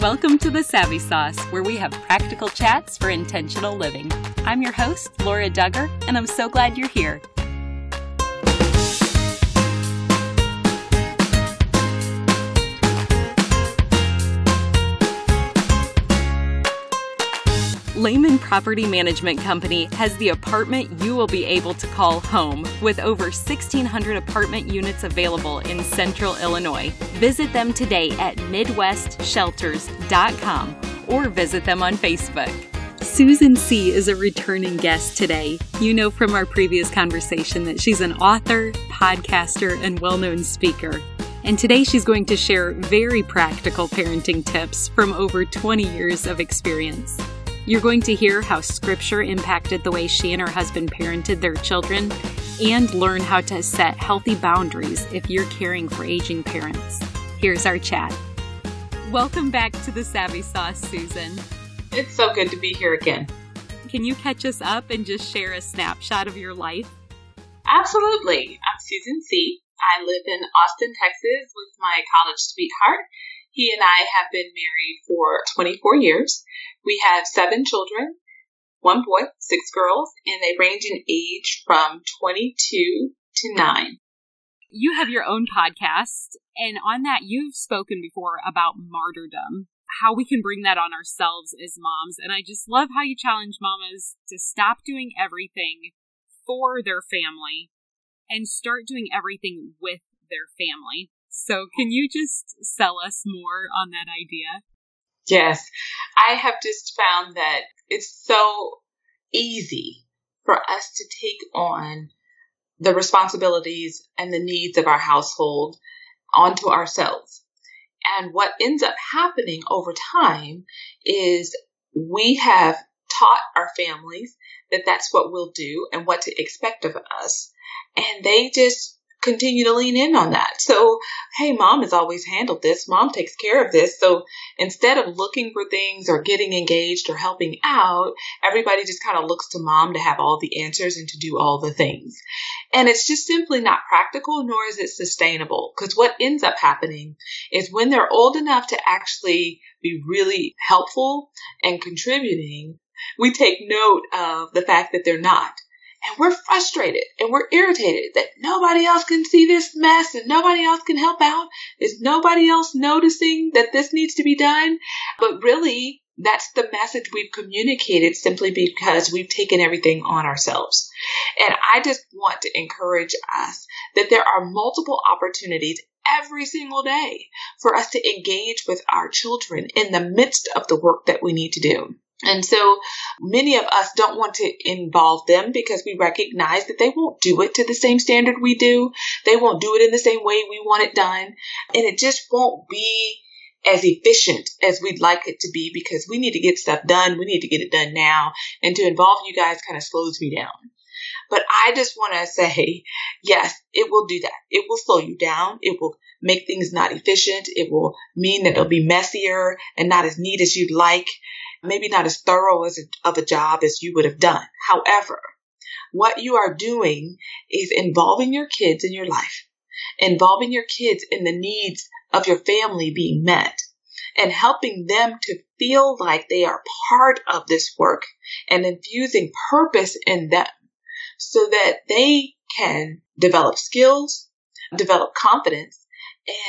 Welcome to the Savvy Sauce, where we have practical chats for intentional living. I'm your host, Laura Dugger, and I'm so glad you're here. Leman Property Management Company has the apartment you will be able to call home with over 1,600 apartment units available in central Illinois. Visit them today at MidwestShelters.com or visit them on Facebook. Susan Seay is a returning guest today. You know from our previous conversation that she's an author, podcaster, and well known speaker. And today she's going to share very practical parenting tips from over 20 years of experience. You're going to hear how scripture impacted the way she and her husband parented their children and learn how to set healthy boundaries if you're caring for aging parents. Here's our chat. Welcome back to the Savvy Sauce, Susan. It's so good to be here again. Can you catch us up and just share a snapshot of your life? Absolutely. I'm Susan Seay I live in Austin, Texas with my college sweetheart. He and I have been married for 24 years. We have seven children, one boy, six girls, and they range in age from 22 to 9. You have your own podcast, and on that, you've spoken before about martyrdom, how we can bring that on ourselves as moms. And I just love how you challenge mamas to stop doing everything for their family and start doing everything with their family. So, can you just sell us more on that idea? Yes, I have just found that it's so easy for us to take on the responsibilities and the needs of our household onto ourselves. And what ends up happening over time is we have taught our families that that's what we'll do and what to expect of us. And they just continue to lean in on that. So, hey, mom has always handled this. Mom takes care of this. So instead of looking for things or getting engaged or helping out, everybody just kind of looks to mom to have all the answers and to do all the things. And it's just simply not practical, nor is it sustainable. Because what ends up happening is when they're old enough to actually be really helpful and contributing, we take note of the fact that they're not and we're frustrated and we're irritated that nobody else can see this mess and nobody else can help out. Is nobody else noticing that this needs to be done? But really, that's the message we've communicated simply because we've taken everything on ourselves. And I just want to encourage us that there are multiple opportunities every single day for us to engage with our children in the midst of the work that we need to do. And so many of us don't want to involve them because we recognize that they won't do it to the same standard we do. They won't do it in the same way we want it done. And it just won't be as efficient as we'd like it to be because we need to get stuff done. We need to get it done now. And to involve you guys kind of slows me down. But I just want to say, yes, it will do that. It will slow you down. It will make things not efficient. It will mean that it'll be messier and not as neat as you'd like maybe not as thorough as a, of a job as you would have done. However, what you are doing is involving your kids in your life, involving your kids in the needs of your family being met, and helping them to feel like they are part of this work and infusing purpose in them so that they can develop skills, develop confidence,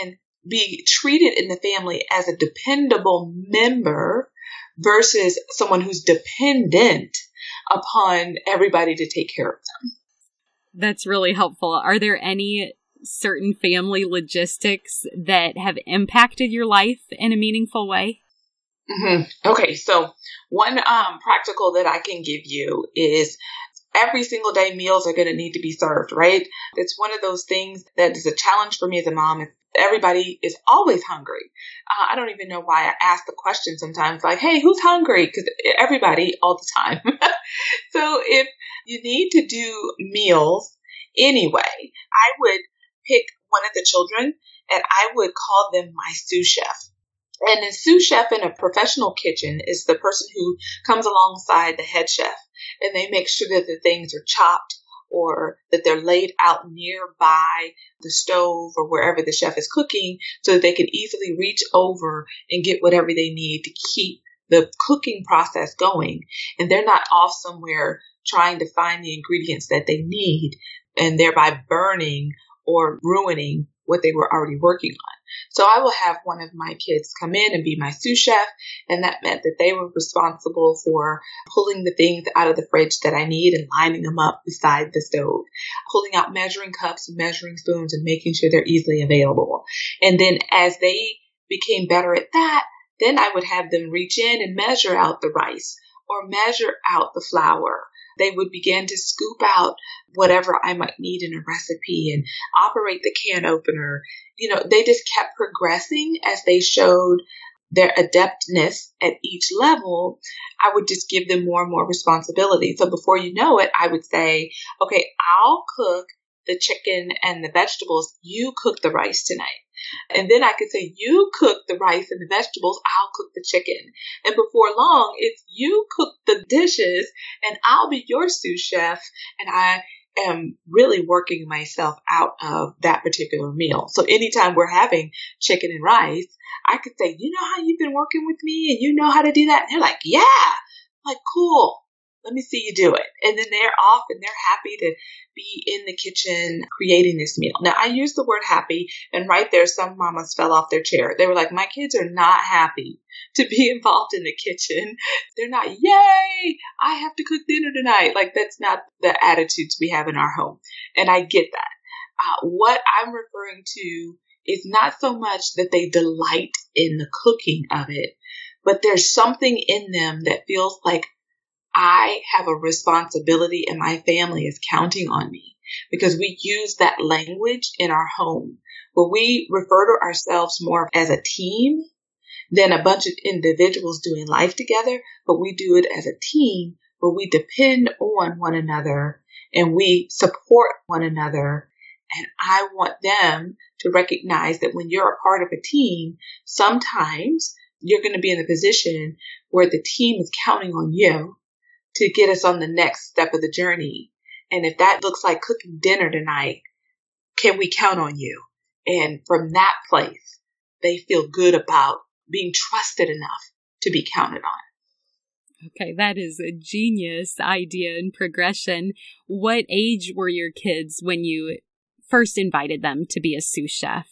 and be treated in the family as a dependable member versus someone who's dependent upon everybody to take care of them. That's really helpful. Are there any certain family logistics that have impacted your life in a meaningful way? Mm-hmm. Okay, so one um, practical that I can give you is every single day meals are going to need to be served, right? It's one of those things that is a challenge for me as a mom everybody is always hungry. Uh, I don't even know why I ask the question sometimes, like, hey, who's hungry? Because everybody all the time. so if you need to do meals anyway, I would pick one of the children and I would call them my sous chef. And a sous chef in a professional kitchen is the person who comes alongside the head chef and they make sure that the things are chopped or that they're laid out nearby the stove or wherever the chef is cooking so that they can easily reach over and get whatever they need to keep the cooking process going. And they're not off somewhere trying to find the ingredients that they need and thereby burning or ruining what they were already working on. So I will have one of my kids come in and be my sous chef. And that meant that they were responsible for pulling the things out of the fridge that I need and lining them up beside the stove, pulling out measuring cups and measuring spoons and making sure they're easily available. And then as they became better at that, then I would have them reach in and measure out the rice or measure out the flour they would begin to scoop out whatever I might need in a recipe and operate the can opener. You know, they just kept progressing as they showed their adeptness at each level, I would just give them more and more responsibility. So before you know it, I would say, okay, I'll cook the chicken and the vegetables. You cook the rice tonight. And then I could say, you cook the rice and the vegetables, I'll cook the chicken. And before long, it's you cook the dishes and I'll be your sous chef and I am really working myself out of that particular meal. So anytime we're having chicken and rice, I could say, you know how you've been working with me and you know how to do that? And they're like, yeah. I'm like, cool let me see you do it. And then they're off and they're happy to be in the kitchen creating this meal. Now, I use the word happy, and right there, some mamas fell off their chair. They were like, My kids are not happy to be involved in the kitchen. They're not, yay, I have to cook dinner tonight. Like, that's not the attitudes we have in our home. And I get that. Uh, what I'm referring to is not so much that they delight in the cooking of it, but there's something in them that feels like I have a responsibility and my family is counting on me because we use that language in our home where we refer to ourselves more as a team than a bunch of individuals doing life together, but we do it as a team where we depend on one another and we support one another. And I want them to recognize that when you're a part of a team, sometimes you're going to be in a position where the team is counting on you to get us on the next step of the journey. And if that looks like cooking dinner tonight, can we count on you? And from that place, they feel good about being trusted enough to be counted on. Okay, that is a genius idea and progression. What age were your kids when you first invited them to be a sous chef?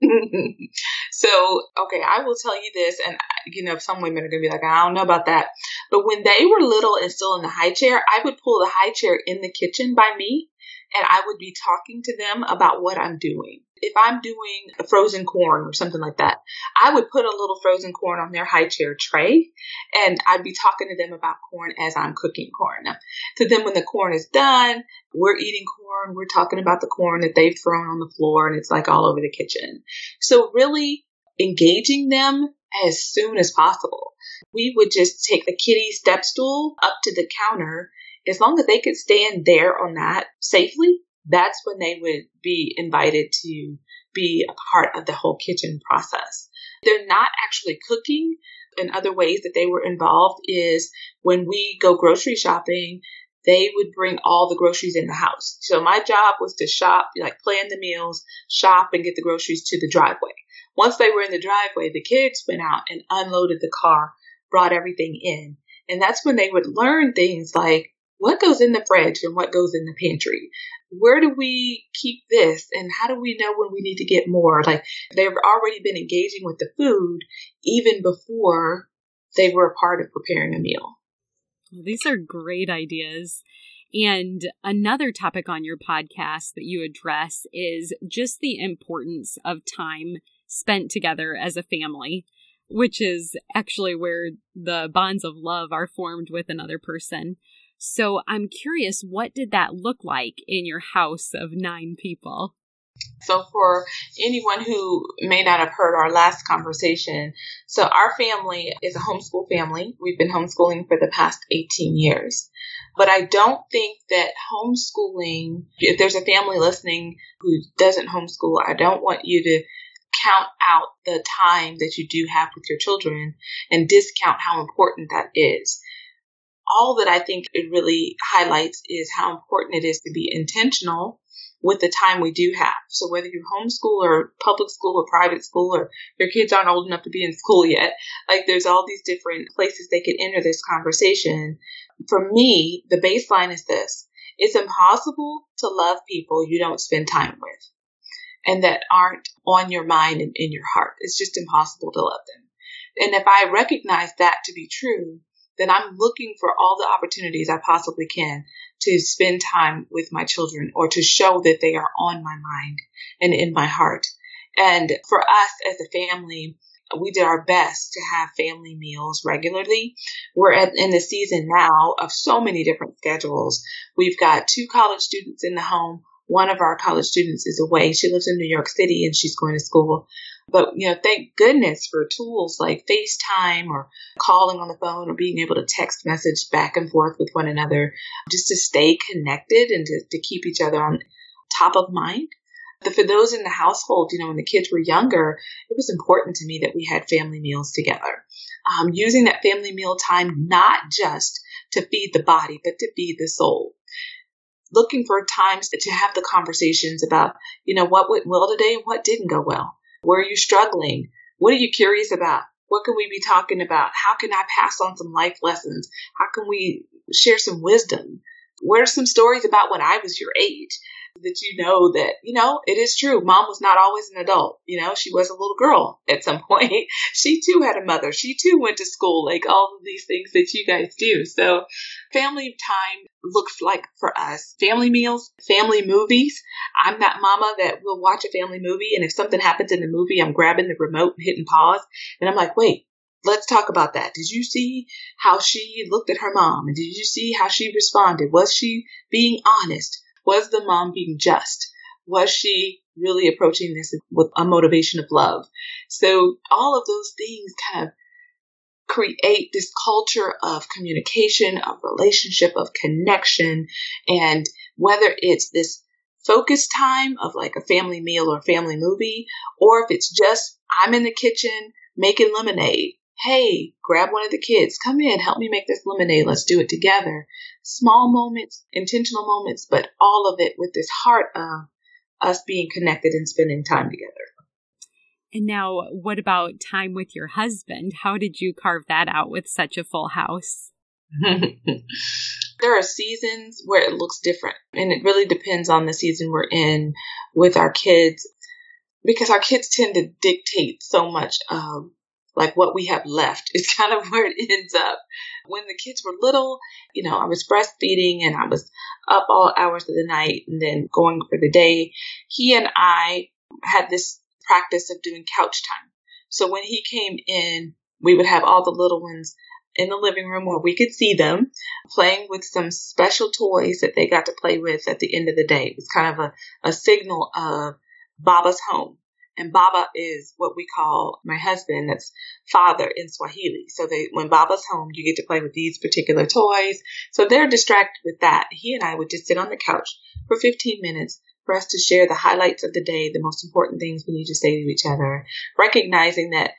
so, okay, I will tell you this, and you know, some women are to be like, I don't know about that. But when they were little and still in the high chair, I would pull the high chair in the kitchen by me and I would be talking to them about what I'm doing. If I'm doing frozen corn or something like that, I would put a little frozen corn on their high chair tray and I'd be talking to them about corn as I'm cooking corn. So then when the corn is done, we're eating corn, we're talking about the corn that they've thrown on the floor and it's like all over the kitchen. So really engaging them as soon as possible. We would just take the kitty step stool up to the counter. As long as they could stand there on that safely, that's when they would be invited to be a part of the whole kitchen process. They're not actually cooking. And other ways that they were involved is when we go grocery shopping, they would bring all the groceries in the house. So my job was to shop, like plan the meals, shop and get the groceries to the driveway. Once they were in the driveway, the kids went out and unloaded the car, brought everything in. And that's when they would learn things like what goes in the fridge and what goes in the pantry. Where do we keep this and how do we know when we need to get more? Like they've already been engaging with the food even before they were a part of preparing a meal. These are great ideas. And another topic on your podcast that you address is just the importance of time spent together as a family, which is actually where the bonds of love are formed with another person. So I'm curious, what did that look like in your house of nine people? So, for anyone who may not have heard our last conversation, so our family is a homeschool family. We've been homeschooling for the past 18 years. But I don't think that homeschooling, if there's a family listening who doesn't homeschool, I don't want you to count out the time that you do have with your children and discount how important that is. All that I think it really highlights is how important it is to be intentional with the time we do have. So whether you homeschool or public school or private school or your kids aren't old enough to be in school yet, like there's all these different places they could enter this conversation. For me, the baseline is this. It's impossible to love people you don't spend time with and that aren't on your mind and in your heart. It's just impossible to love them. And if I recognize that to be true, then I'm looking for all the opportunities I possibly can to spend time with my children or to show that they are on my mind and in my heart. And for us as a family, we did our best to have family meals regularly. We're at, in the season now of so many different schedules. We've got two college students in the home. One of our college students is away. She lives in New York City and she's going to school. But, you know, thank goodness for tools like FaceTime or calling on the phone or being able to text message back and forth with one another just to stay connected and to, to keep each other on top of mind. But for those in the household, you know, when the kids were younger, it was important to me that we had family meals together. Um, using that family meal time not just to feed the body, but to feed the soul looking for times to have the conversations about, you know, what went well today and what didn't go well. Where are you struggling? What are you curious about? What can we be talking about? How can I pass on some life lessons? How can we share some wisdom? What are some stories about when I was your age? that you know that, you know, it is true. Mom was not always an adult. You know, she was a little girl at some point. she too had a mother. She too went to school, like all of these things that you guys do. So family time looks like for us family meals, family movies. I'm that mama that will watch a family movie. And if something happens in the movie, I'm grabbing the remote and hitting pause. And I'm like, wait, let's talk about that. Did you see how she looked at her mom? And did you see how she responded? Was she being honest? Was the mom being just? Was she really approaching this with a motivation of love? So all of those things kind of create this culture of communication, of relationship, of connection. And whether it's this focus time of like a family meal or family movie, or if it's just I'm in the kitchen making lemonade Hey, grab one of the kids. Come in, help me make this lemonade. Let's do it together. Small moments, intentional moments, but all of it with this heart of us being connected and spending time together. And now, what about time with your husband? How did you carve that out with such a full house? there are seasons where it looks different, and it really depends on the season we're in with our kids because our kids tend to dictate so much of like what we have left is kind of where it ends up. When the kids were little, you know, I was breastfeeding and I was up all hours of the night and then going for the day. He and I had this practice of doing couch time. So when he came in, we would have all the little ones in the living room where we could see them playing with some special toys that they got to play with at the end of the day. It was kind of a, a signal of Baba's home. And Baba is what we call my husband, that's father in Swahili. So they, when Baba's home, you get to play with these particular toys. So they're distracted with that. He and I would just sit on the couch for 15 minutes for us to share the highlights of the day, the most important things we need to say to each other, recognizing that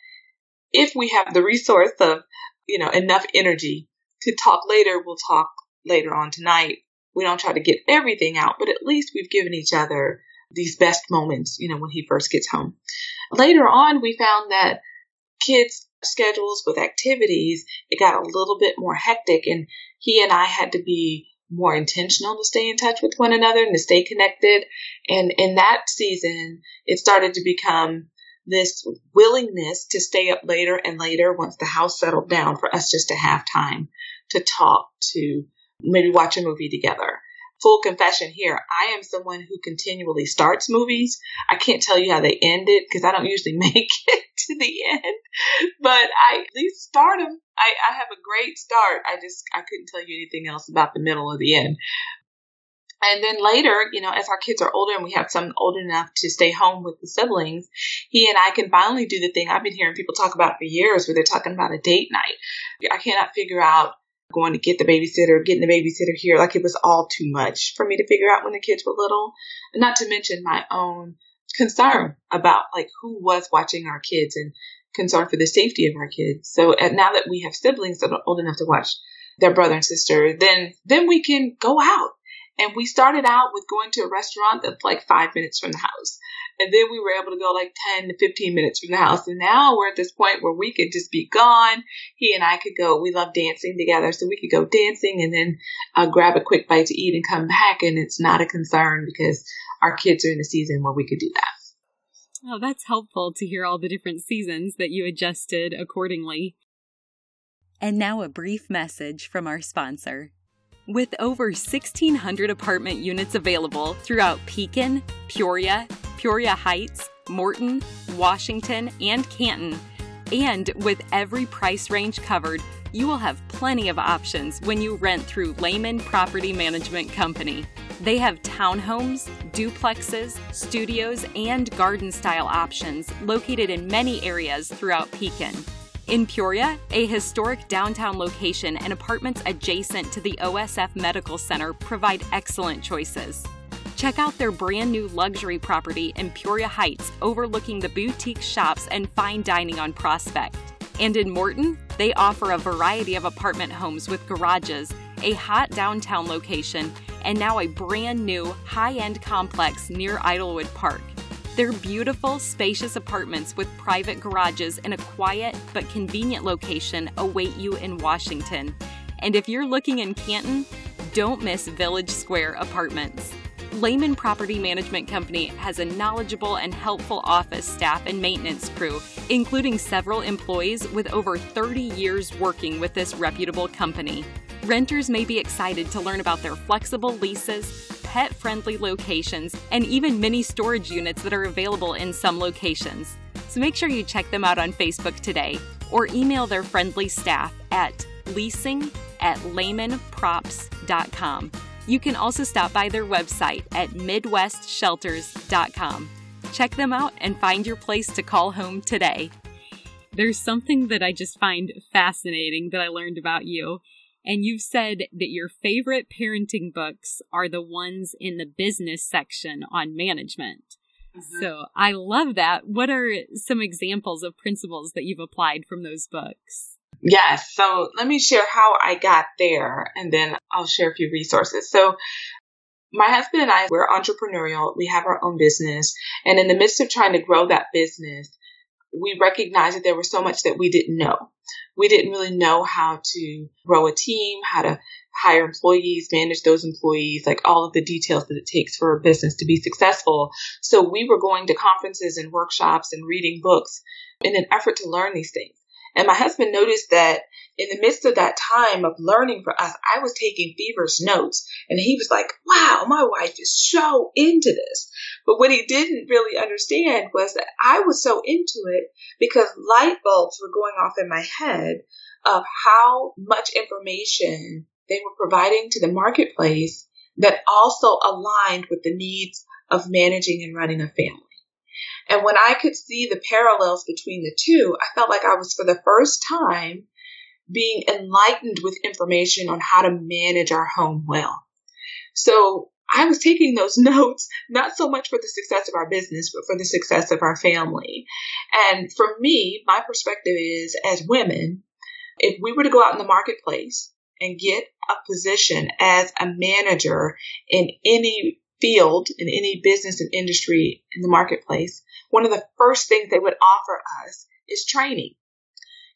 if we have the resource of, you know, enough energy to talk later, we'll talk later on tonight. We don't try to get everything out, but at least we've given each other these best moments, you know, when he first gets home. Later on, we found that kids' schedules with activities, it got a little bit more hectic and he and I had to be more intentional to stay in touch with one another and to stay connected. And in that season, it started to become this willingness to stay up later and later once the house settled down for us just to have time to talk, to maybe watch a movie together full confession here. I am someone who continually starts movies. I can't tell you how they end it because I don't usually make it to the end, but I at least start them. I, I have a great start. I just, I couldn't tell you anything else about the middle or the end. And then later, you know, as our kids are older and we have some old enough to stay home with the siblings, he and I can finally do the thing I've been hearing people talk about for years where they're talking about a date night. I cannot figure out going to get the babysitter, getting the babysitter here. Like it was all too much for me to figure out when the kids were little. Not to mention my own concern about like who was watching our kids and concern for the safety of our kids. So now that we have siblings that are old enough to watch their brother and sister, then then we can go out. And we started out with going to a restaurant that's like five minutes from the house. And then we were able to go like 10 to 15 minutes from the house. And now we're at this point where we could just be gone. He and I could go, we love dancing together. So we could go dancing and then uh, grab a quick bite to eat and come back. And it's not a concern because our kids are in a season where we could do that. Oh, that's helpful to hear all the different seasons that you adjusted accordingly. And now a brief message from our sponsor. With over 1,600 apartment units available throughout Pekin, Peoria, Peoria Heights, Morton, Washington, and Canton. And with every price range covered, you will have plenty of options when you rent through Leman Property Management Company. They have townhomes, duplexes, studios, and garden style options located in many areas throughout Pekin. In Peoria, a historic downtown location and apartments adjacent to the OSF Medical Center provide excellent choices. Check out their brand new luxury property in Peoria Heights, overlooking the boutique shops and fine dining on Prospect. And in Morton, they offer a variety of apartment homes with garages, a hot downtown location, and now a brand new high end complex near Idlewood Park. Their beautiful, spacious apartments with private garages in a quiet but convenient location await you in Washington. And if you're looking in Canton, don't miss Village Square Apartments. Leman Property Management Company has a knowledgeable and helpful office staff and maintenance crew, including several employees with over 30 years working with this reputable company. Renters may be excited to learn about their flexible leases, pet friendly locations, and even mini storage units that are available in some locations. So make sure you check them out on Facebook today or email their friendly staff at leasing at lemanprops.com. You can also stop by their website at midwestshelters.com. Check them out and find your place to call home today. There's something that I just find fascinating that I learned about you. And you've said that your favorite parenting books are the ones in the business section on management. Mm-hmm. So I love that. What are some examples of principles that you've applied from those books? Yes. So let me share how I got there and then I'll share a few resources. So my husband and I, we're entrepreneurial. We have our own business. And in the midst of trying to grow that business, we recognized that there was so much that we didn't know. We didn't really know how to grow a team, how to hire employees, manage those employees, like all of the details that it takes for a business to be successful. So we were going to conferences and workshops and reading books in an effort to learn these things. And my husband noticed that in the midst of that time of learning for us, I was taking feverish notes. And he was like, wow, my wife is so into this. But what he didn't really understand was that I was so into it because light bulbs were going off in my head of how much information they were providing to the marketplace that also aligned with the needs of managing and running a family. And when I could see the parallels between the two, I felt like I was for the first time being enlightened with information on how to manage our home well. So I was taking those notes, not so much for the success of our business, but for the success of our family. And for me, my perspective is as women, if we were to go out in the marketplace and get a position as a manager in any field, in any business and industry in the marketplace, one of the first things they would offer us is training.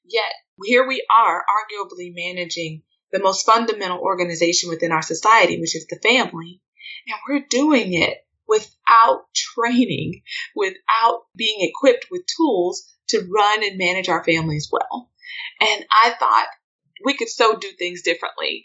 Yet here we are arguably managing the most fundamental organization within our society, which is the family. And we're doing it without training, without being equipped with tools to run and manage our families well. And I thought we could so do things differently.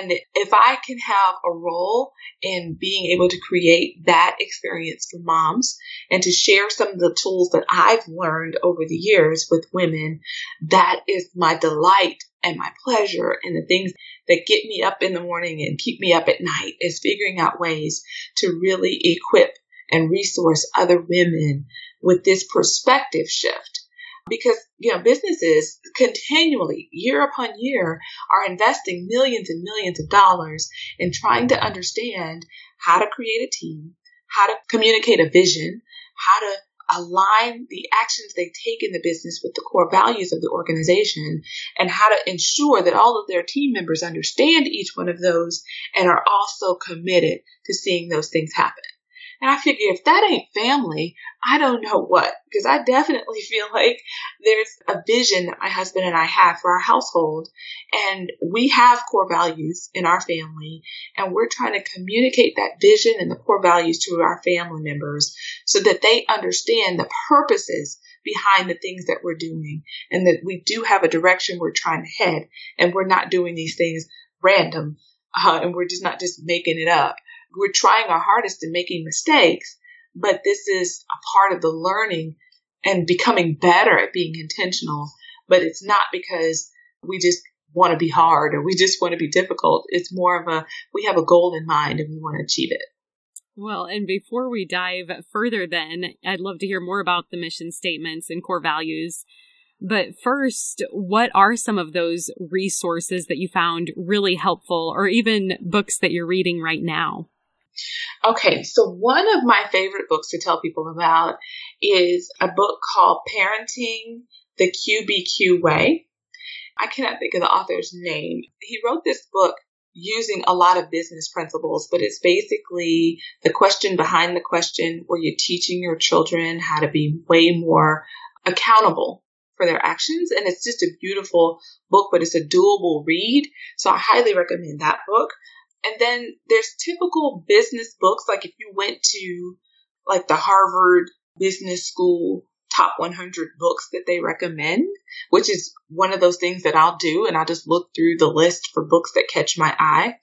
And if I can have a role in being able to create that experience for moms and to share some of the tools that I've learned over the years with women, that is my delight and my pleasure and the things that get me up in the morning and keep me up at night is figuring out ways to really equip and resource other women with this perspective shift because you know businesses continually year upon year are investing millions and millions of dollars in trying to understand how to create a team how to communicate a vision how to align the actions they take in the business with the core values of the organization and how to ensure that all of their team members understand each one of those and are also committed to seeing those things happen. And I figure if that ain't family, I don't know what, because I definitely feel like there's a vision that my husband and I have for our household. And we have core values in our family, and we're trying to communicate that vision and the core values to our family members so that they understand the purposes behind the things that we're doing and that we do have a direction we're trying to head and we're not doing these things random uh, and we're just not just making it up we're trying our hardest and making mistakes, but this is a part of the learning and becoming better at being intentional. But it's not because we just want to be hard or we just want to be difficult. It's more of a, we have a goal in mind and we want to achieve it. Well, and before we dive further, then, I'd love to hear more about the mission statements and core values. But first, what are some of those resources that you found really helpful or even books that you're reading right now? Okay, so one of my favorite books to tell people about is a book called Parenting the QBQ Way. I cannot think of the author's name. He wrote this book using a lot of business principles, but it's basically the question behind the question where you're teaching your children how to be way more accountable for their actions. And it's just a beautiful book, but it's a doable read. So I highly recommend that book. And then there's typical business books, like if you went to like the Harvard Business School top 100 books that they recommend, which is one of those things that I'll do. And I'll just look through the list for books that catch my eye.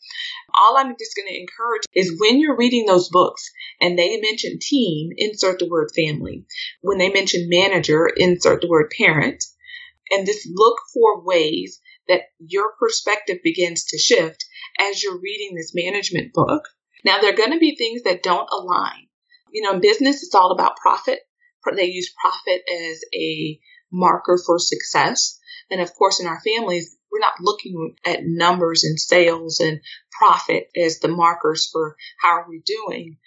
All I'm just going to encourage is when you're reading those books and they mention team, insert the word family. When they mention manager, insert the word parent. And just look for ways that your perspective begins to shift as you're reading this management book. Now, there are going to be things that don't align. You know, in business, it's all about profit. They use profit as a marker for success. And of course, in our families, we're not looking at numbers and sales and profit as the markers for how are we doing.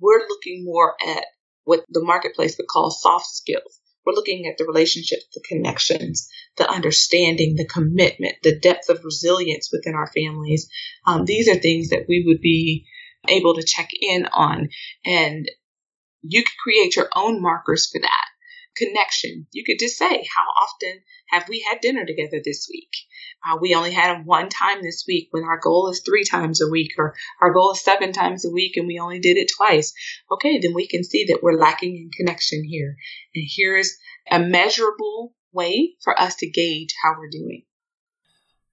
We're looking more at what the marketplace would call soft skills. We're looking at the relationships, the connections, the understanding, the commitment, the depth of resilience within our families. Um, these are things that we would be able to check in on. And you could create your own markers for that connection. You could just say, how often have we had dinner together this week? Uh, we only had them one time this week when our goal is three times a week or our goal is seven times a week and we only did it twice. Okay, then we can see that we're lacking in connection here. And here's a measurable way for us to gauge how we're doing.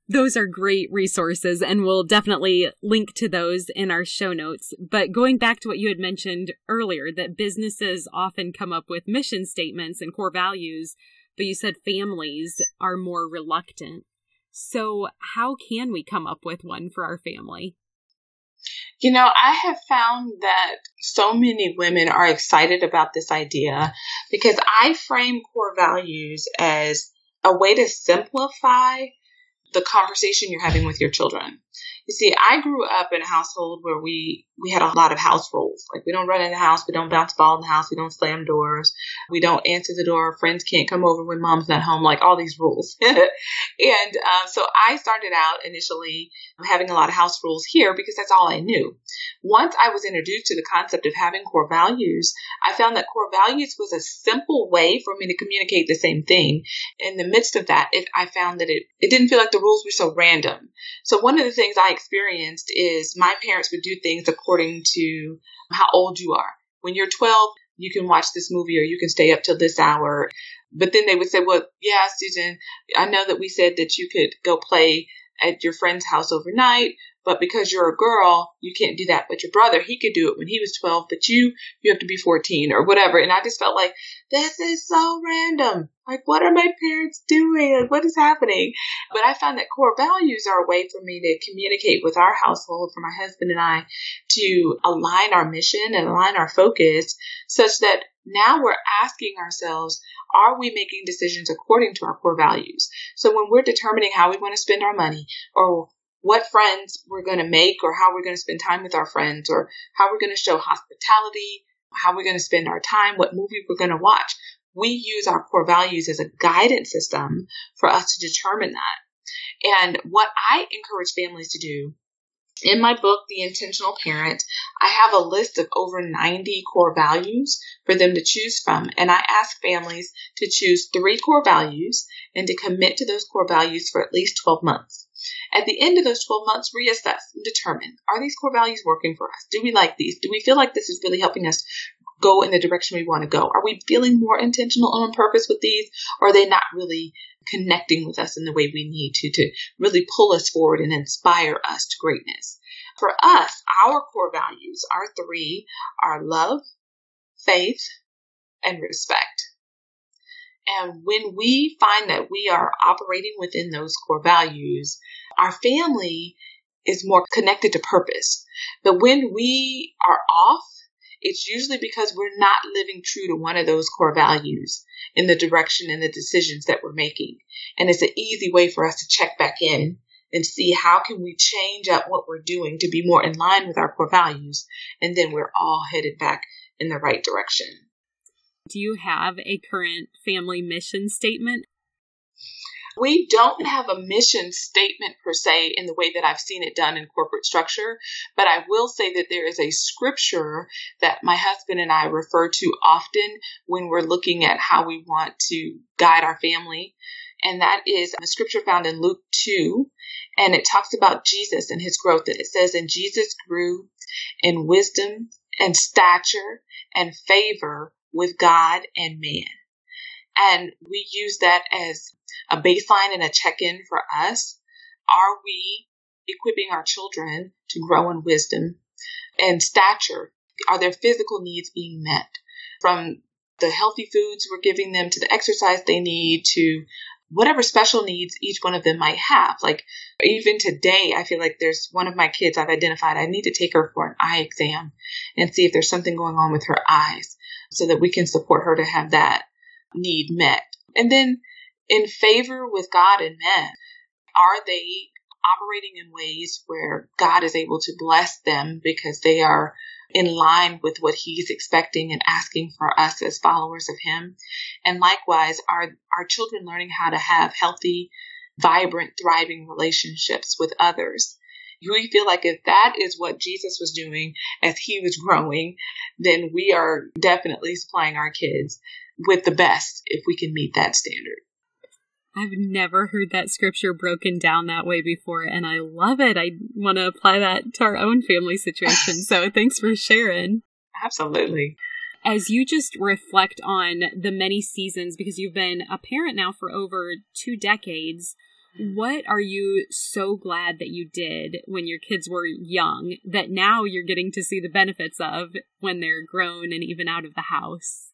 Those are great resources, and we'll definitely link to those in our show notes. But going back to what you had mentioned earlier, that businesses often come up with mission statements and core values, but you said families are more reluctant. So, how can we come up with one for our family? You know, I have found that so many women are excited about this idea because I frame core values as a way to simplify the conversation you're having with your children. You see, I grew up in a household where we we had a lot of house rules. Like we don't run in the house, we don't bounce ball in the house, we don't slam doors, we don't answer the door. Friends can't come over when mom's not home. Like all these rules. and uh, so I started out initially having a lot of house rules here because that's all I knew. Once I was introduced to the concept of having core values, I found that core values was a simple way for me to communicate the same thing. In the midst of that, it, I found that it it didn't feel like the rules were so random. So one of the things I experienced is my parents would do things according to how old you are. When you're 12, you can watch this movie or you can stay up till this hour. But then they would say, well, yeah, Susan, I know that we said that you could go play at your friend's house overnight, but because you're a girl, you can't do that. But your brother, he could do it when he was 12, but you, you have to be 14 or whatever. And I just felt like, this is so random. Like, what are my parents doing? Like, what is happening? But I found that core values are a way for me to communicate with our household, for my husband and I, to align our mission and align our focus such that now we're asking ourselves, are we making decisions according to our core values? So when we're determining how we want to spend our money or what friends we're going to make or how we're going to spend time with our friends or how we're going to show hospitality, how we're going to spend our time, what movie we're going to watch. We use our core values as a guidance system for us to determine that. And what I encourage families to do in my book, The Intentional Parent, I have a list of over 90 core values for them to choose from. And I ask families to choose three core values and to commit to those core values for at least 12 months. At the end of those 12 months, reassess and determine are these core values working for us? Do we like these? Do we feel like this is really helping us go in the direction we want to go? Are we feeling more intentional on purpose with these? Or are they not really connecting with us in the way we need to, to really pull us forward and inspire us to greatness? For us, our core values, our three, are love, faith, and respect. And when we find that we are operating within those core values, our family is more connected to purpose. But when we are off, it's usually because we're not living true to one of those core values in the direction and the decisions that we're making. And it's an easy way for us to check back in and see how can we change up what we're doing to be more in line with our core values. And then we're all headed back in the right direction. Do you have a current family mission statement? We don't have a mission statement per se in the way that I've seen it done in corporate structure, but I will say that there is a scripture that my husband and I refer to often when we're looking at how we want to guide our family. And that is a scripture found in Luke 2, and it talks about Jesus and his growth. And it says, And Jesus grew in wisdom and stature and favor with God and man. And we use that as a baseline and a check in for us. Are we equipping our children to grow in wisdom and stature? Are their physical needs being met? From the healthy foods we're giving them to the exercise they need to whatever special needs each one of them might have. Like even today, I feel like there's one of my kids I've identified. I need to take her for an eye exam and see if there's something going on with her eyes so that we can support her to have that need met. And then in favor with God and men, are they operating in ways where God is able to bless them because they are in line with what he's expecting and asking for us as followers of him. And likewise, are our children learning how to have healthy, vibrant, thriving relationships with others? We feel like if that is what Jesus was doing as he was growing, then we are definitely supplying our kids with the best if we can meet that standard. I've never heard that scripture broken down that way before, and I love it. I want to apply that to our own family situation. so thanks for sharing. Absolutely. As you just reflect on the many seasons, because you've been a parent now for over two decades, what are you so glad that you did when your kids were young that now you're getting to see the benefits of when they're grown and even out of the house?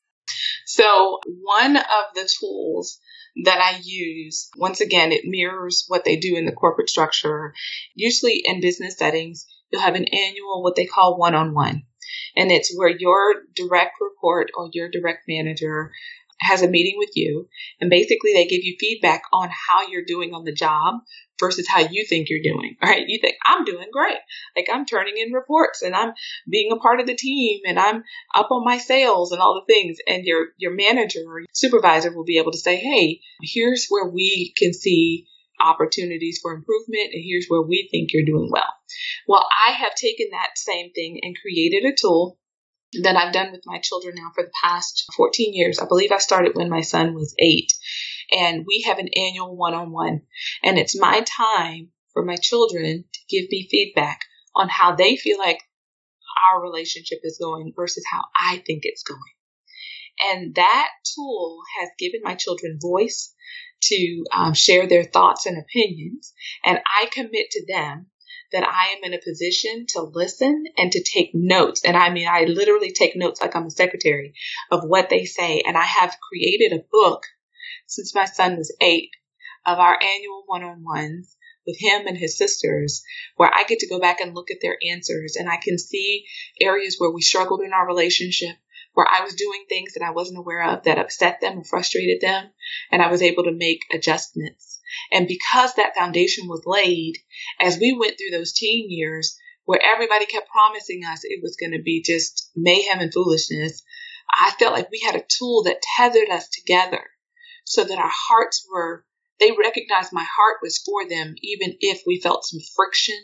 So, one of the tools that I use, once again, it mirrors what they do in the corporate structure. Usually in business settings, you'll have an annual, what they call one on one. And it's where your direct report or your direct manager has a meeting with you and basically they give you feedback on how you're doing on the job versus how you think you're doing, right? You think I'm doing great. Like I'm turning in reports and I'm being a part of the team and I'm up on my sales and all the things. And your, your manager or supervisor will be able to say, Hey, here's where we can see opportunities for improvement and here's where we think you're doing well. Well, I have taken that same thing and created a tool that I've done with my children now for the past 14 years. I believe I started when my son was eight. And we have an annual one on one. And it's my time for my children to give me feedback on how they feel like our relationship is going versus how I think it's going. And that tool has given my children voice to um, share their thoughts and opinions. And I commit to them that I am in a position to listen and to take notes. And I mean, I literally take notes like I'm a secretary of what they say. And I have created a book since my son was eight of our annual one on ones with him and his sisters where I get to go back and look at their answers and I can see areas where we struggled in our relationship where I was doing things that I wasn't aware of that upset them or frustrated them and I was able to make adjustments and because that foundation was laid, as we went through those teen years, where everybody kept promising us it was going to be just mayhem and foolishness, I felt like we had a tool that tethered us together so that our hearts were, they recognized my heart was for them, even if we felt some friction,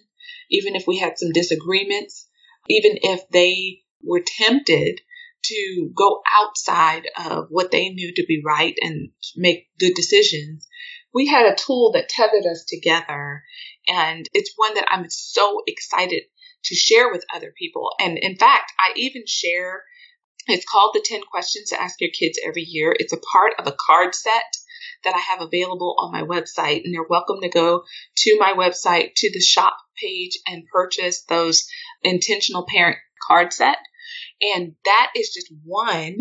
even if we had some disagreements, even if they were tempted to go outside of what they knew to be right and make good decisions. We had a tool that tethered us together. And it's one that I'm so excited to share with other people. And in fact, I even share it's called the 10 questions to ask your kids every year. It's a part of a card set that I have available on my website, and they're welcome to go to my website to the shop page and purchase those intentional parent card set. And that is just one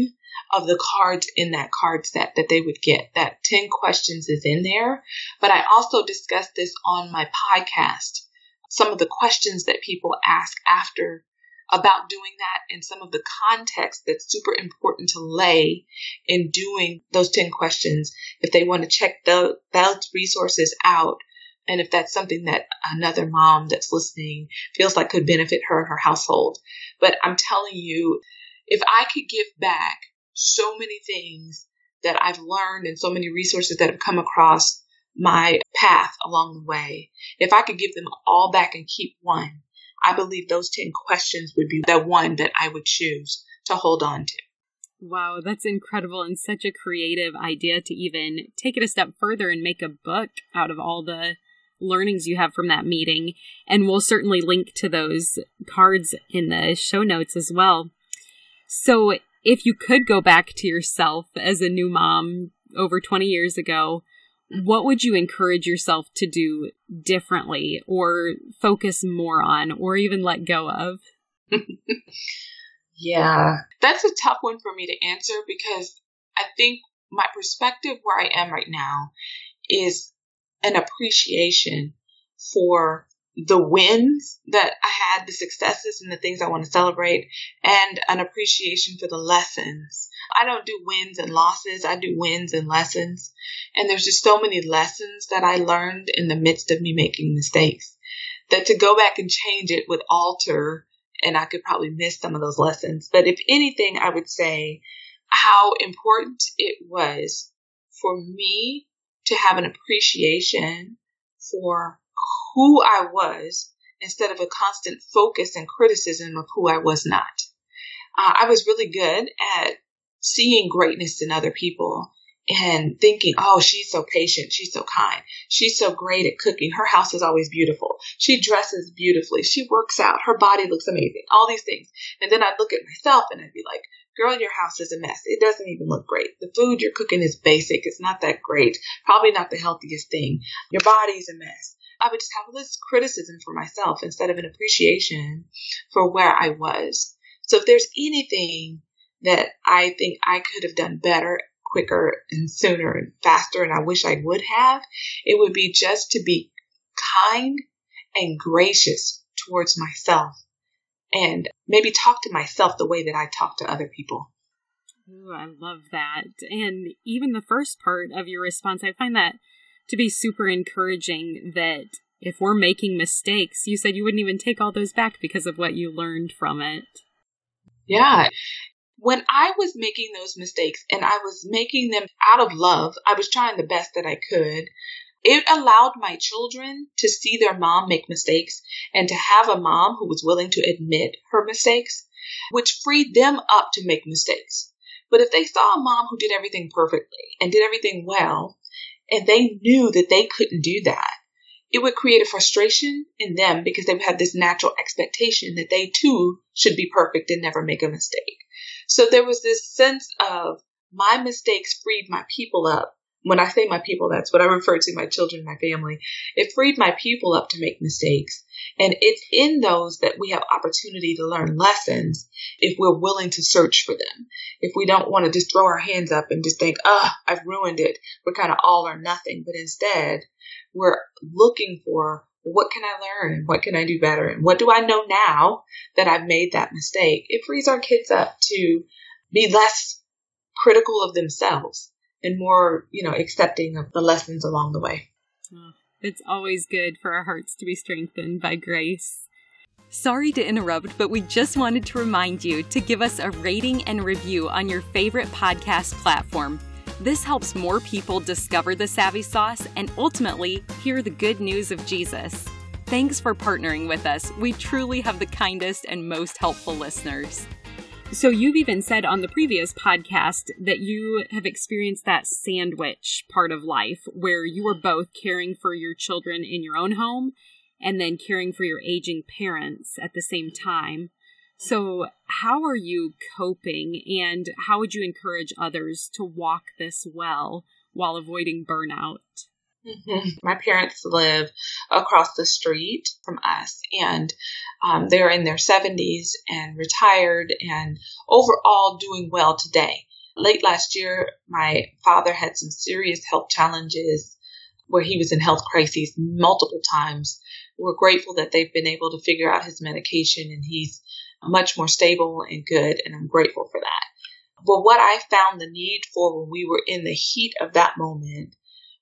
of the cards in that card set that they would get. That 10 questions is in there. But I also discussed this on my podcast. Some of the questions that people ask after about doing that and some of the context that's super important to lay in doing those 10 questions if they want to check the, those resources out and if that's something that another mom that's listening feels like could benefit her and her household. But I'm telling you, if I could give back so many things that I've learned and so many resources that have come across my path along the way, if I could give them all back and keep one, I believe those 10 questions would be the one that I would choose to hold on to. Wow, that's incredible and such a creative idea to even take it a step further and make a book out of all the learnings you have from that meeting. And we'll certainly link to those cards in the show notes as well. So, if you could go back to yourself as a new mom over 20 years ago, what would you encourage yourself to do differently or focus more on or even let go of? yeah, that's a tough one for me to answer because I think my perspective where I am right now is an appreciation for the wins that I had, the successes and the things I want to celebrate, and an appreciation for the lessons. I don't do wins and losses, I do wins and lessons. And there's just so many lessons that I learned in the midst of me making mistakes that to go back and change it would alter, and I could probably miss some of those lessons. But if anything, I would say how important it was for me to have an appreciation for who I was instead of a constant focus and criticism of who I was not. Uh, I was really good at seeing greatness in other people and thinking, oh, she's so patient. She's so kind. She's so great at cooking. Her house is always beautiful. She dresses beautifully. She works out. Her body looks amazing. All these things. And then I'd look at myself and I'd be like, girl, your house is a mess. It doesn't even look great. The food you're cooking is basic. It's not that great. Probably not the healthiest thing. Your body's a mess. I would just have this criticism for myself instead of an appreciation for where I was. So if there's anything that I think I could have done better, quicker, and sooner and faster, and I wish I would have, it would be just to be kind and gracious towards myself and maybe talk to myself the way that I talk to other people. Ooh, I love that. And even the first part of your response, I find that to be super encouraging that if we're making mistakes, you said you wouldn't even take all those back because of what you learned from it. Yeah. When I was making those mistakes and I was making them out of love, I was trying the best that I could. It allowed my children to see their mom make mistakes and to have a mom who was willing to admit her mistakes, which freed them up to make mistakes. But if they saw a mom who did everything perfectly and did everything well, and they knew that they couldn't do that, it would create a frustration in them because they would have this natural expectation that they too should be perfect and never make a mistake. So there was this sense of my mistakes freed my people up when I say my people, that's what I refer to my children, my family. It freed my people up to make mistakes. And it's in those that we have opportunity to learn lessons if we're willing to search for them. If we don't want to just throw our hands up and just think, oh, I've ruined it. We're kind of all or nothing. But instead, we're looking for what can I learn? What can I do better? And what do I know now that I've made that mistake? It frees our kids up to be less critical of themselves and more, you know, accepting of the lessons along the way. It's always good for our hearts to be strengthened by grace. Sorry to interrupt, but we just wanted to remind you to give us a rating and review on your favorite podcast platform. This helps more people discover the Savvy Sauce and ultimately hear the good news of Jesus. Thanks for partnering with us. We truly have the kindest and most helpful listeners. So, you've even said on the previous podcast that you have experienced that sandwich part of life where you were both caring for your children in your own home and then caring for your aging parents at the same time. So, how are you coping and how would you encourage others to walk this well while avoiding burnout? Mm-hmm. My parents live across the street from us, and um, they're in their 70s and retired and overall doing well today. Late last year, my father had some serious health challenges where he was in health crises multiple times. We're grateful that they've been able to figure out his medication and he's much more stable and good, and I'm grateful for that. But what I found the need for when we were in the heat of that moment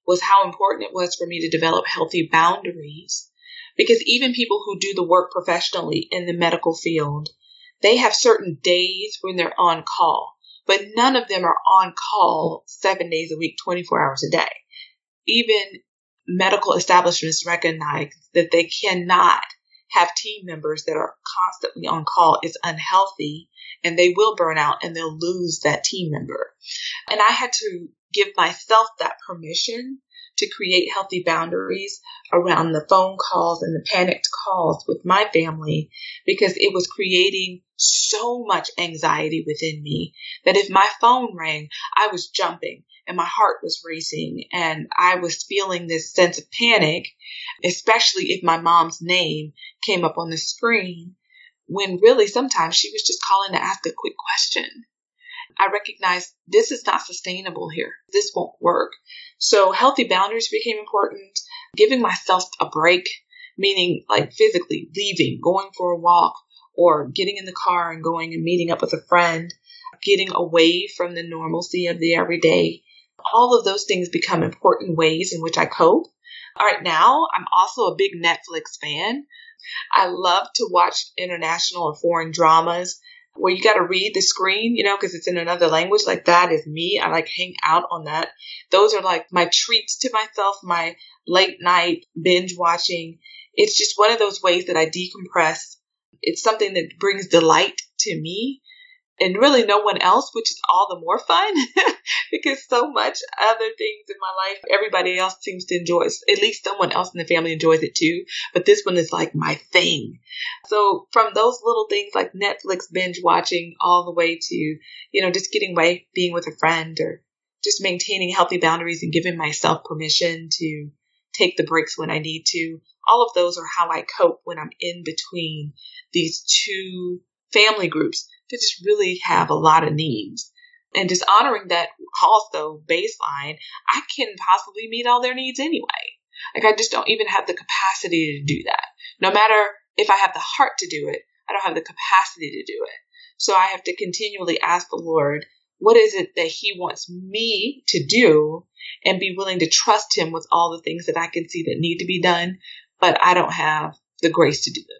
was how important it was for me to develop healthy boundaries. Because even people who do the work professionally in the medical field, they have certain days when they're on call, but none of them are on call seven days a week, 24 hours a day. Even medical establishments recognize that they cannot have team members that are constantly on call is unhealthy and they will burn out and they'll lose that team member. And I had to give myself that permission to create healthy boundaries around the phone calls and the panicked calls with my family because it was creating so much anxiety within me that if my phone rang, I was jumping and my heart was racing and I was feeling this sense of panic, especially if my mom's name came up on the screen when really sometimes she was just calling to ask a quick question. I recognized this is not sustainable here. This won't work. So healthy boundaries became important. Giving myself a break, meaning like physically leaving, going for a walk, or getting in the car and going and meeting up with a friend, getting away from the normalcy of the everyday. All of those things become important ways in which I cope. All right, now I'm also a big Netflix fan. I love to watch international or foreign dramas where you got to read the screen, you know, because it's in another language. Like that is me. I like hang out on that. Those are like my treats to myself, my late night binge watching. It's just one of those ways that I decompress. It's something that brings delight to me and really no one else, which is all the more fun because so much other things in my life, everybody else seems to enjoy. At least someone else in the family enjoys it too. But this one is like my thing. So from those little things like Netflix binge watching all the way to, you know, just getting away, being with a friend or just maintaining healthy boundaries and giving myself permission to take the breaks when I need to. All of those are how I cope when I'm in between these two family groups just really have a lot of needs. And just honoring that also baseline, I can possibly meet all their needs anyway. Like I just don't even have the capacity to do that. No matter if I have the heart to do it, I don't have the capacity to do it. So I have to continually ask the Lord, what is it that He wants me to do and be willing to trust Him with all the things that I can see that need to be done, but I don't have the grace to do them.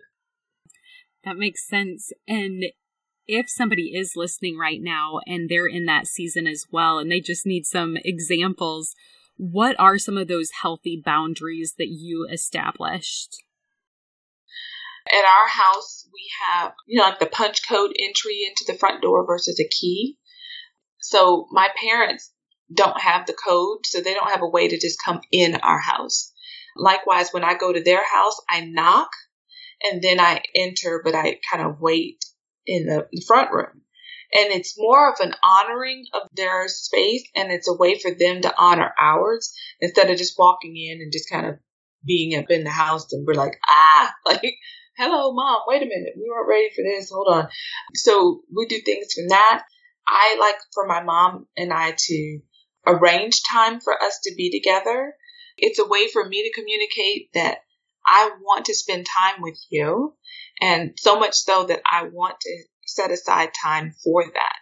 That makes sense. And if somebody is listening right now and they're in that season as well and they just need some examples, what are some of those healthy boundaries that you established? At our house, we have, you know, like the punch code entry into the front door versus a key. So my parents don't have the code, so they don't have a way to just come in our house. Likewise, when I go to their house, I knock and then I enter, but I kind of wait in the front room. And it's more of an honoring of their space and it's a way for them to honor ours instead of just walking in and just kind of being up in the house and we're like, ah, like, hello, mom, wait a minute. We weren't ready for this. Hold on. So we do things from that. I like for my mom and I to arrange time for us to be together. It's a way for me to communicate that I want to spend time with you. And so much so that I want to set aside time for that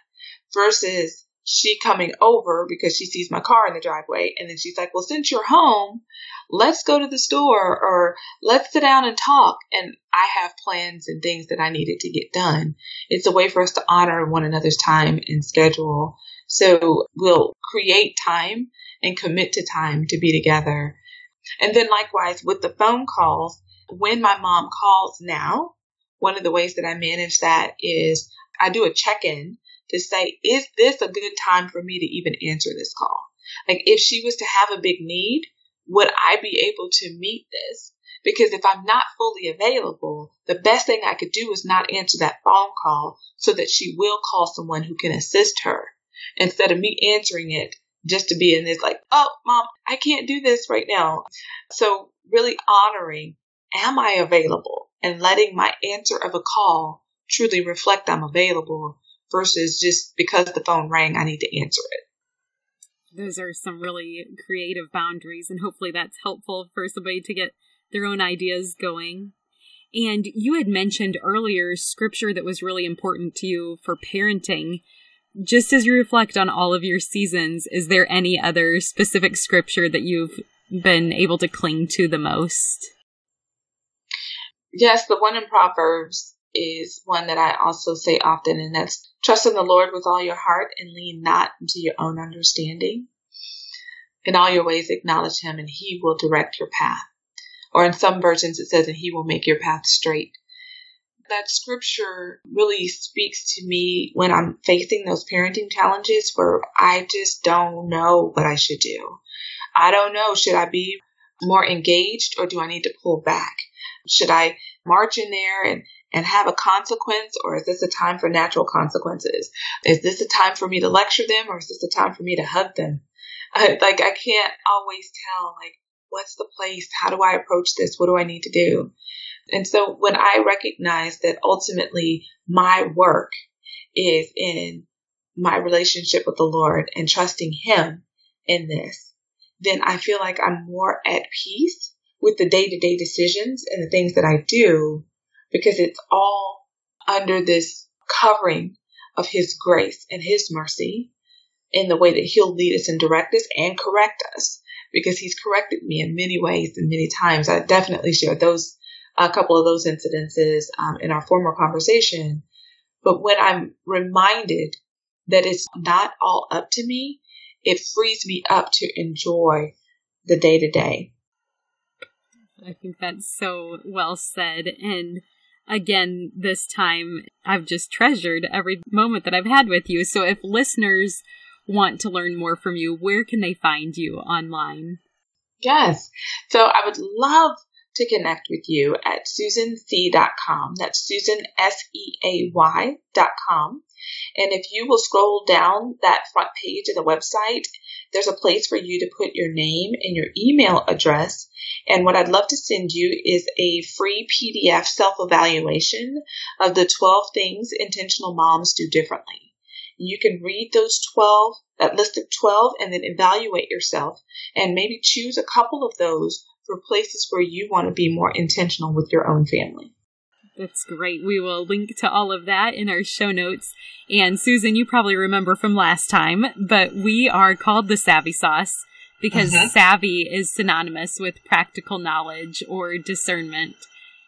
versus she coming over because she sees my car in the driveway. And then she's like, well, since you're home, let's go to the store or let's sit down and talk. And I have plans and things that I needed to get done. It's a way for us to honor one another's time and schedule. So we'll create time and commit to time to be together. And then likewise with the phone calls, when my mom calls now, one of the ways that I manage that is I do a check in to say, is this a good time for me to even answer this call? Like if she was to have a big need, would I be able to meet this? Because if I'm not fully available, the best thing I could do is not answer that phone call so that she will call someone who can assist her instead of me answering it just to be in this like, oh, mom, I can't do this right now. So really honoring, am I available? And letting my answer of a call truly reflect I'm available versus just because the phone rang, I need to answer it. Those are some really creative boundaries, and hopefully that's helpful for somebody to get their own ideas going. And you had mentioned earlier scripture that was really important to you for parenting. Just as you reflect on all of your seasons, is there any other specific scripture that you've been able to cling to the most? Yes, the one in Proverbs is one that I also say often, and that's trust in the Lord with all your heart and lean not into your own understanding. In all your ways, acknowledge Him, and He will direct your path. Or in some versions, it says, and He will make your path straight. That scripture really speaks to me when I'm facing those parenting challenges where I just don't know what I should do. I don't know. Should I be more engaged or do I need to pull back? Should I march in there and and have a consequence or is this a time for natural consequences? Is this a time for me to lecture them or is this a time for me to hug them? I, like I can't always tell like what's the place? How do I approach this? What do I need to do? And so when I recognize that ultimately my work is in my relationship with the Lord and trusting Him in this, then I feel like I'm more at peace with the day to day decisions and the things that I do because it's all under this covering of His grace and His mercy in the way that He'll lead us and direct us and correct us because He's corrected me in many ways and many times. I definitely share those, a couple of those incidences um, in our former conversation. But when I'm reminded that it's not all up to me, it frees me up to enjoy the day to day. I think that's so well said. And again, this time I've just treasured every moment that I've had with you. So if listeners want to learn more from you, where can they find you online? Yes. So I would love to connect with you at susanseay.com. That's Susan, S-E-A-Y dot com. And if you will scroll down that front page of the website, there's a place for you to put your name and your email address. And what I'd love to send you is a free PDF self evaluation of the 12 things intentional moms do differently. You can read those 12, that list of 12, and then evaluate yourself and maybe choose a couple of those for places where you want to be more intentional with your own family. That's great. We will link to all of that in our show notes. And Susan, you probably remember from last time, but we are called the Savvy Sauce because uh-huh. savvy is synonymous with practical knowledge or discernment.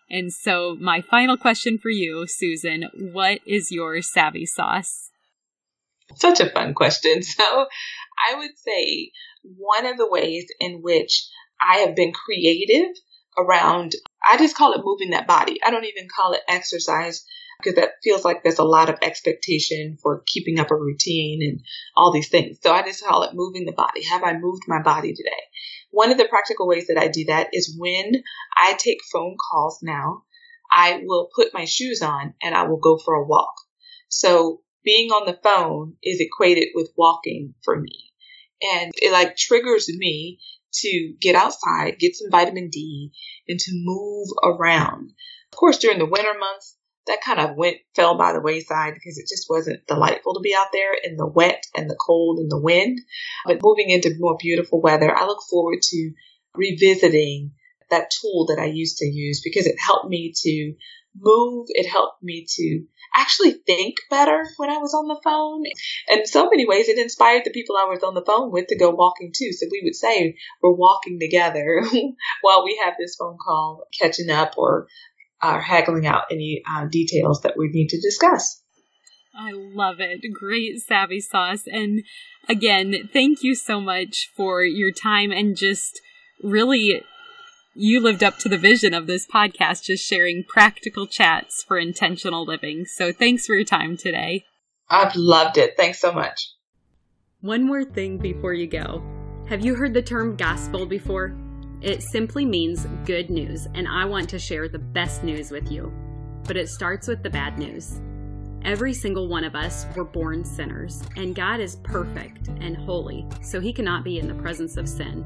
And so, my final question for you, Susan, what is your savvy sauce? Such a fun question. So, I would say one of the ways in which I have been creative around, I just call it moving that body. I don't even call it exercise because that feels like there's a lot of expectation for keeping up a routine and all these things. So I just call it moving the body. Have I moved my body today? One of the practical ways that I do that is when I take phone calls now, I will put my shoes on and I will go for a walk. So being on the phone is equated with walking for me. And it like triggers me to get outside, get some vitamin D, and to move around. Of course, during the winter months, that kind of went fell by the wayside because it just wasn't delightful to be out there in the wet and the cold and the wind. But moving into more beautiful weather, I look forward to revisiting that tool that I used to use because it helped me to move. It helped me to actually think better when I was on the phone. And in so many ways, it inspired the people I was on the phone with to go walking too. So we would say we're walking together while we have this phone call, catching up or uh, haggling out any uh, details that we need to discuss. I love it. Great savvy sauce. And again, thank you so much for your time and just really you lived up to the vision of this podcast, just sharing practical chats for intentional living. So thanks for your time today. I've loved it. Thanks so much. One more thing before you go. Have you heard the term gospel before? It simply means good news, and I want to share the best news with you. But it starts with the bad news. Every single one of us were born sinners, and God is perfect and holy, so he cannot be in the presence of sin.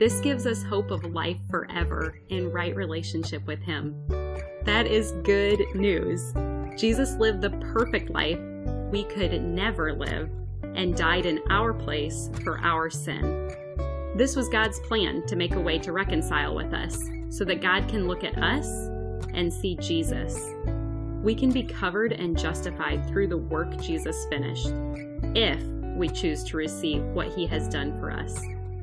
This gives us hope of life forever in right relationship with Him. That is good news. Jesus lived the perfect life we could never live and died in our place for our sin. This was God's plan to make a way to reconcile with us so that God can look at us and see Jesus. We can be covered and justified through the work Jesus finished if we choose to receive what he has done for us.